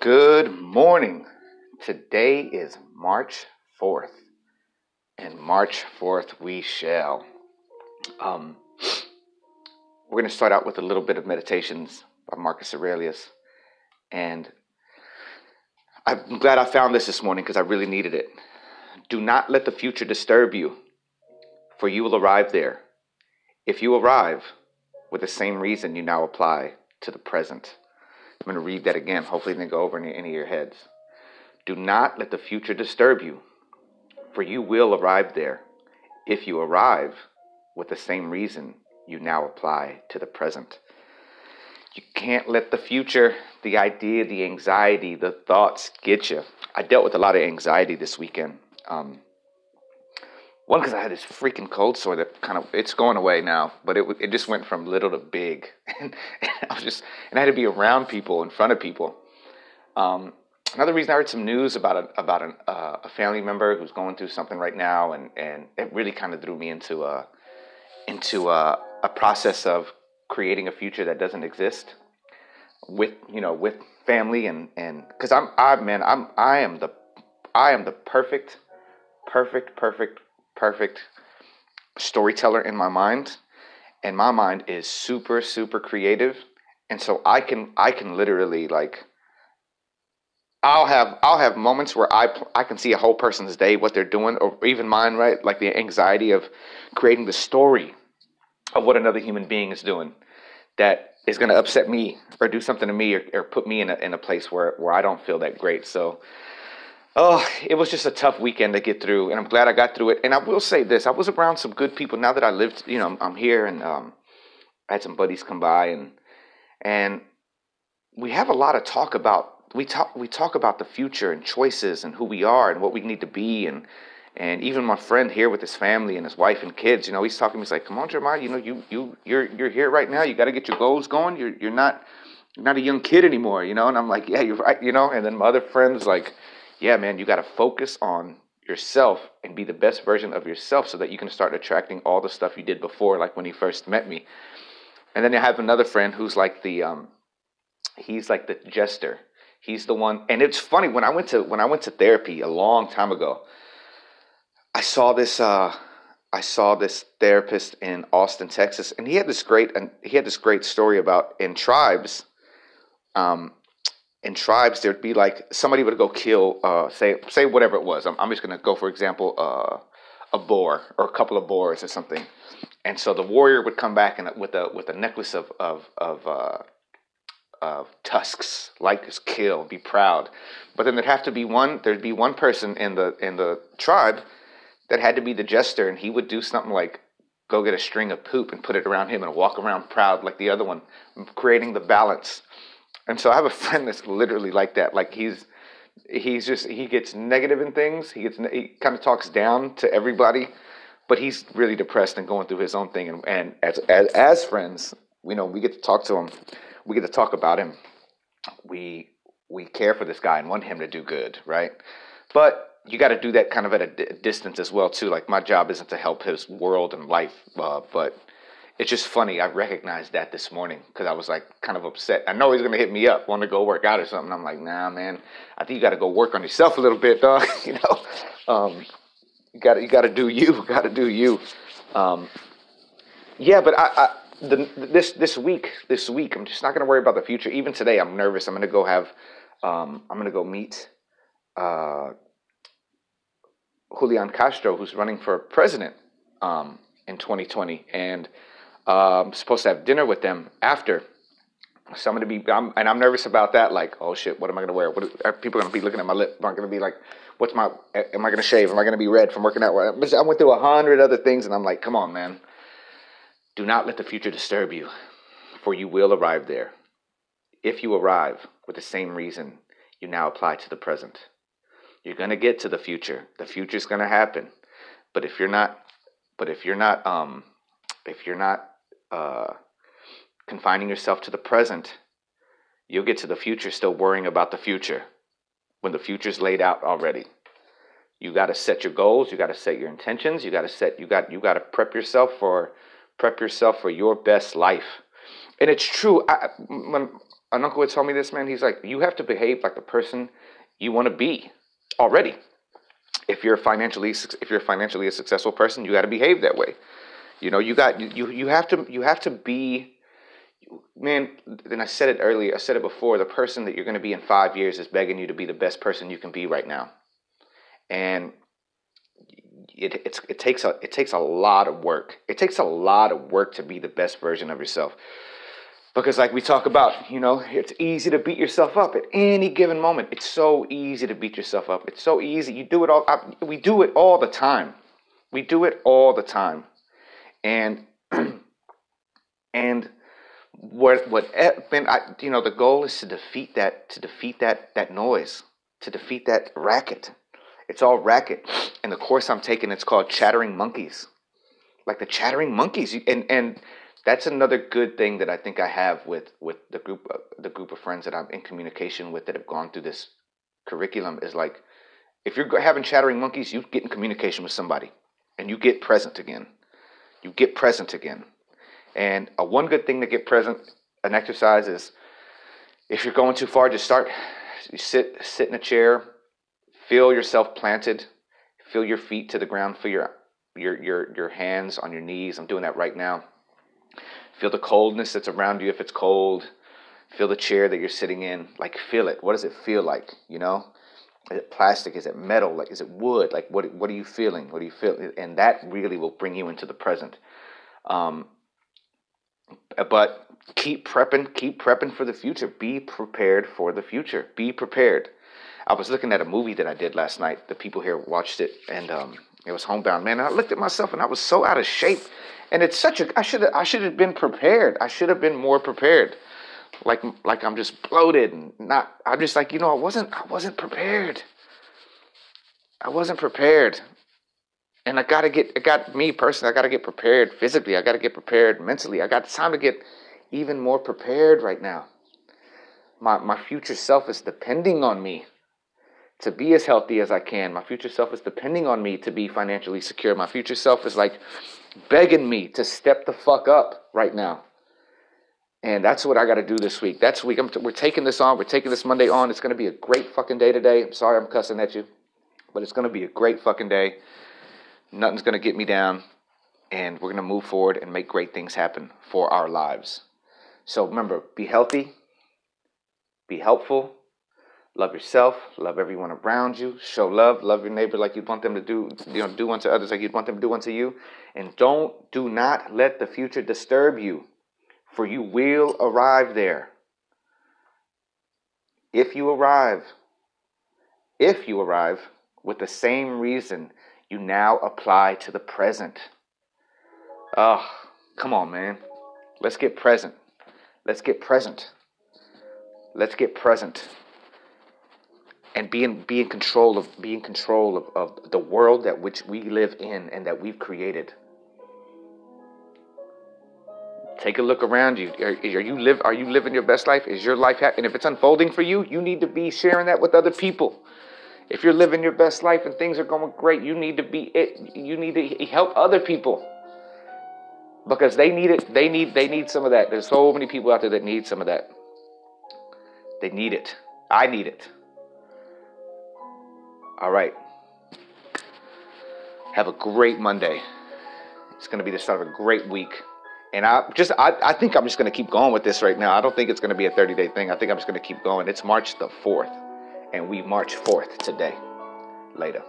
Good morning. Today is March 4th, and March 4th we shall. Um, we're going to start out with a little bit of meditations by Marcus Aurelius, and I'm glad I found this this morning because I really needed it. Do not let the future disturb you, for you will arrive there. If you arrive with the same reason you now apply to the present. I'm going to read that again. Hopefully, it didn't go over any, any of your heads. Do not let the future disturb you, for you will arrive there if you arrive with the same reason you now apply to the present. You can't let the future, the idea, the anxiety, the thoughts get you. I dealt with a lot of anxiety this weekend. Um, one because I had this freaking cold sore that kind of it's going away now, but it it just went from little to big, and, I was just and I had to be around people in front of people. Um, another reason I heard some news about a about an, uh, a family member who's going through something right now, and and it really kind of threw me into a into a, a process of creating a future that doesn't exist with you know with family and and because I'm I man I'm I am the I am the perfect perfect perfect perfect storyteller in my mind and my mind is super super creative. And so i can i can literally like i'll have i'll have moments where i i can see a whole person's day what they're doing or even mine right? Like the anxiety of creating the story of what another human being is doing that is going to upset me or do something to me or, or put me in a, in a place where, where i don't feel that great. So Oh, it was just a tough weekend to get through, and I'm glad I got through it. And I will say this: I was around some good people. Now that I lived, you know, I'm, I'm here, and um, I had some buddies come by, and and we have a lot of talk about we talk we talk about the future and choices and who we are and what we need to be, and and even my friend here with his family and his wife and kids, you know, he's talking. He's like, "Come on, Jeremiah, you know, you you you're you're here right now. You got to get your goals going. You're you're not you're not a young kid anymore, you know." And I'm like, "Yeah, you're right," you know. And then my other friends like yeah, man, you got to focus on yourself and be the best version of yourself so that you can start attracting all the stuff you did before, like when you first met me. And then I have another friend who's like the, um, he's like the jester. He's the one, and it's funny when I went to when I went to therapy a long time ago. I saw this. Uh, I saw this therapist in Austin, Texas, and he had this great and he had this great story about in tribes. Um, in tribes there'd be like somebody would go kill uh, say say whatever it was. I'm, I'm just to go for example uh, a boar or a couple of boars or something. And so the warrior would come back and with a with a necklace of of of, uh, of tusks like his kill be proud. But then there'd have to be one there'd be one person in the in the tribe that had to be the jester and he would do something like go get a string of poop and put it around him and walk around proud like the other one creating the balance and so I have a friend that's literally like that. Like he's he's just he gets negative in things. He gets he kind of talks down to everybody, but he's really depressed and going through his own thing. And, and as, as as friends, you know, we get to talk to him. We get to talk about him. We we care for this guy and want him to do good, right? But you got to do that kind of at a distance as well too. Like my job isn't to help his world and life, uh, but it's just funny. I recognized that this morning because I was like kind of upset. I know he's gonna hit me up, want to go work out or something. I'm like, nah, man. I think you got to go work on yourself a little bit, dog. you know, um, you got you got to do you. Got to do you. Um, yeah, but I, I the, this this week this week I'm just not gonna worry about the future. Even today, I'm nervous. I'm gonna go have um, I'm gonna go meet uh, Julian Castro, who's running for president um, in 2020, and um, supposed to have dinner with them after. So I'm gonna be, I'm, and I'm nervous about that. Like, oh shit, what am I gonna wear? What are people gonna be looking at my lip? Am I gonna be like, what's my? Am I gonna shave? Am I gonna be red from working out? I went through a hundred other things, and I'm like, come on, man. Do not let the future disturb you, for you will arrive there. If you arrive with the same reason you now apply to the present, you're gonna get to the future. The future's gonna happen, but if you're not, but if you're not, um, if you're not uh, confining yourself to the present, you'll get to the future still worrying about the future when the future's laid out already. You got to set your goals. You got to set your intentions. You got to set. You got. You got to prep yourself for prep yourself for your best life. And it's true. I, when an uncle would tell me this, man. He's like, you have to behave like the person you want to be already. If you're financially if you're financially a successful person, you got to behave that way. You know, you got you you have to you have to be man, and I said it earlier, I said it before, the person that you're going to be in 5 years is begging you to be the best person you can be right now. And it, it takes a it takes a lot of work. It takes a lot of work to be the best version of yourself. Because like we talk about, you know, it's easy to beat yourself up at any given moment. It's so easy to beat yourself up. It's so easy. You do it all. I, we do it all the time. We do it all the time, and and what what I, you know the goal is to defeat that to defeat that that noise to defeat that racket it's all racket. And the course I'm taking, it's called Chattering Monkeys. Like the Chattering Monkeys. And and that's another good thing that I think I have with with the group uh, the group of friends that I'm in communication with that have gone through this curriculum is like if you're having chattering monkeys, you get in communication with somebody and you get present again. You get present again. And a one good thing to get present an exercise is if you're going too far, just start. You sit sit in a chair, Feel yourself planted. Feel your feet to the ground. Feel your your your your hands on your knees. I'm doing that right now. Feel the coldness that's around you if it's cold. Feel the chair that you're sitting in. Like feel it. What does it feel like? You know? Is it plastic? Is it metal? Like is it wood? Like what what are you feeling? What do you feel? And that really will bring you into the present. Um, but keep prepping, keep prepping for the future. Be prepared for the future. Be prepared. I was looking at a movie that I did last night. The people here watched it, and um, it was Homebound. Man, I looked at myself, and I was so out of shape. And it's such a I should I should have been prepared. I should have been more prepared. Like like I'm just bloated and not. I'm just like you know I wasn't I wasn't prepared. I wasn't prepared. And I gotta get, I got me personally, I gotta get prepared physically. I gotta get prepared mentally. I got time to get even more prepared right now. My, my future self is depending on me to be as healthy as I can. My future self is depending on me to be financially secure. My future self is like begging me to step the fuck up right now. And that's what I got to do this week. That's week. T- we're taking this on. We're taking this Monday on. It's going to be a great fucking day today. I'm sorry I'm cussing at you, but it's going to be a great fucking day. Nothing's going to get me down. And we're going to move forward and make great things happen for our lives. So remember, be healthy, be helpful, Love yourself, love everyone around you, show love, love your neighbor like you'd want them to do, you know, do unto others like you'd want them to do unto you. And don't, do not let the future disturb you, for you will arrive there. If you arrive, if you arrive with the same reason you now apply to the present. Oh, come on, man. Let's get present. Let's get present. Let's get present and be in, be in control of be in control of, of the world that which we live in and that we've created. Take a look around you. Are, are you live? Are you living your best life? Is your life happy? And if it's unfolding for you, you need to be sharing that with other people. If you're living your best life and things are going great, you need to be it. You need to help other people because they need it. They need they need some of that. There's so many people out there that need some of that. They need it. I need it. All right. Have a great Monday. It's going to be the start of a great week. And I just, I, I think I'm just to keep going with this right now. I don't think it's to be a 30 day thing. I think I'm just to keep going. It's March the 4th, and we march 4th today. Later.